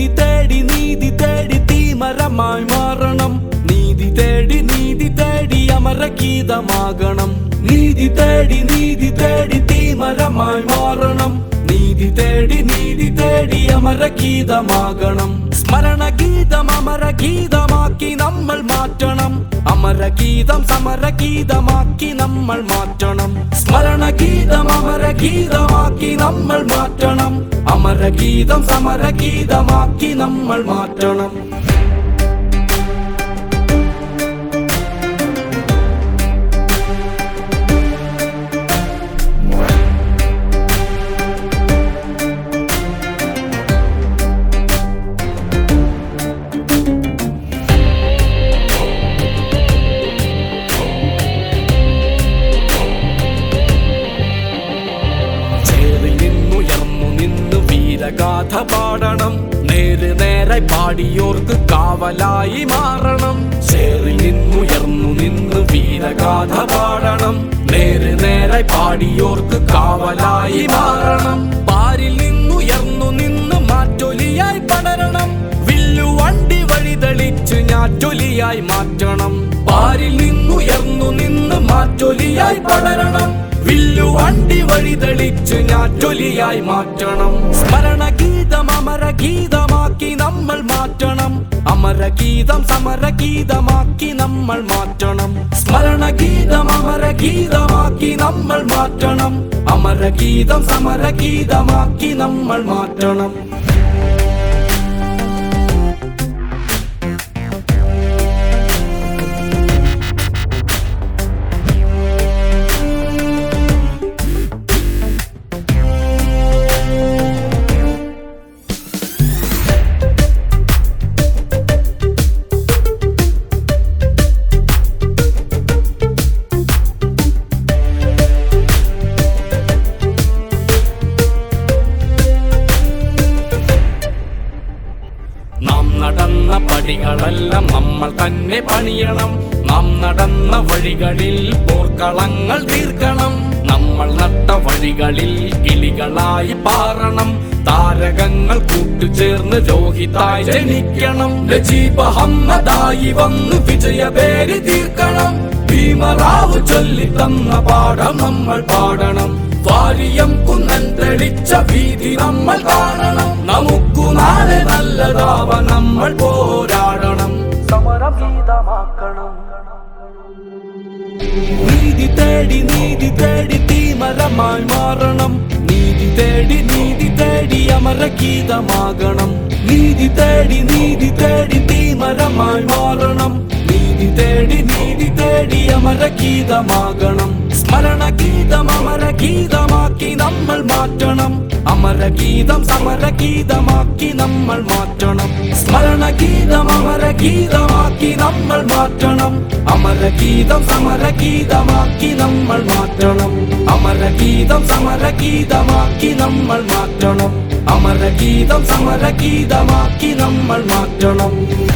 നീതി തേടി നീതി തേടി തീമരമായി മാറണം. നീതി തേടി നീതി തേടി അമരഗീതമാകണം. നീതി തേടി നീതി തേടി തീമരമായി മാറണം. നീതി തേടി നീതി തേടി ഗീതം അമര ഗീതമാക്കി നമ്മൾ മാറ്റണം. അമരഗീതം സമരഗീതമാക്കി നമ്മൾ മാറ്റണം. സ്മരണഗീതം അമരഗീതമാക്കി നമ്മൾ മാറ്റണം. അമരഗീതം സമരഗീതമാക്കി നമ്മൾ മാറ്റണം. വീരഗാഥ പാടണം. നേര് നേരെ പാടിയോർക്ക് കാവലായി മാറണം. ചേറിൽ നിന്നുയർന്നു നിന്ന് വീരഗാഥ പാടണം. നേര് നേരെ പാടിയോർക്ക് കാവലായി മാറണം. പാരിൽ നിന്നുയർന്നു നിന്ന് മാറ്റൊലിയായി പടരണം. വില്ലു വണ്ടി വഴിതെളിച്ച് ഞാറ്റൊലിയായി മാറ്റണം. പാരിൽ നിന്നുയർന്നു നിന്ന് മാറ്റൊലിയായി പടരണം. വില്ലു വണ്ടി ഞാൻ ഞാറ്റൊലിയായി മാറ്റണം. സ്മരണ ഗീതം അമര ഗീതമാക്കി നമ്മൾ മാറ്റണം. അമര ഗീതം സമര ഗീതമാക്കി നമ്മൾ മാറ്റണം. സ്മരണ ഗീതം അമര ഗീതമാക്കി നമ്മൾ മാറ്റണം. അമര ഗീതം സമര ഗീതമാക്കി നമ്മൾ മാറ്റണം. നടന്ന നമ്മൾ തന്നെ പണിയണം. നാം നടന്ന വഴികളിൽ പോർക്കളങ്ങൾ തീർക്കണം. നമ്മൾ നട്ട വഴികളിൽ കിളികളായി പാറണം. താരകങ്ങൾ കൂട്ടുചേർന്ന് രോഹിതായി ജനിക്കണം. നജീബ് അഹമ്മദായി വന്ന് വിജയപേര് തീർക്കണം. ഭീമറാവ് ചൊല്ലി തന്ന പാഠം നമ്മൾ പാടണം. വാരിയം കുന്നൻ തെളിച്ച വീതി നമ്മൾ കാണണം. നീതി തേടി നീതി തേടി തീമരമായി മാറണം. നീതി തേടി നീതി തേടി അമരഗീതമാകണം. നീതി തേടി നീതി തേടി തീമരമായി മാറണം. നീതി തേടി നീതി തേടി അമരഗീതമാകണം. സ്മരണഗീതം അമരഗീതമാക്കി നമ്മൾ മാറ്റണം. അമരഗീതം സമരഗീതമാക്കി നമ്മൾ മാറ്റണം. സ്മരണഗീതം അമരഗീതമാക്കി നമ്മൾ മാറ്റണം. അമരഗീതം സമരഗീതമാക്കി നമ്മൾ മാറ്റണം. അമരഗീതം സമരഗീതമാക്കി നമ്മൾ മാറ്റണം. അമരഗീതം സമരഗീതമാക്കി നമ്മൾ മാറ്റണം.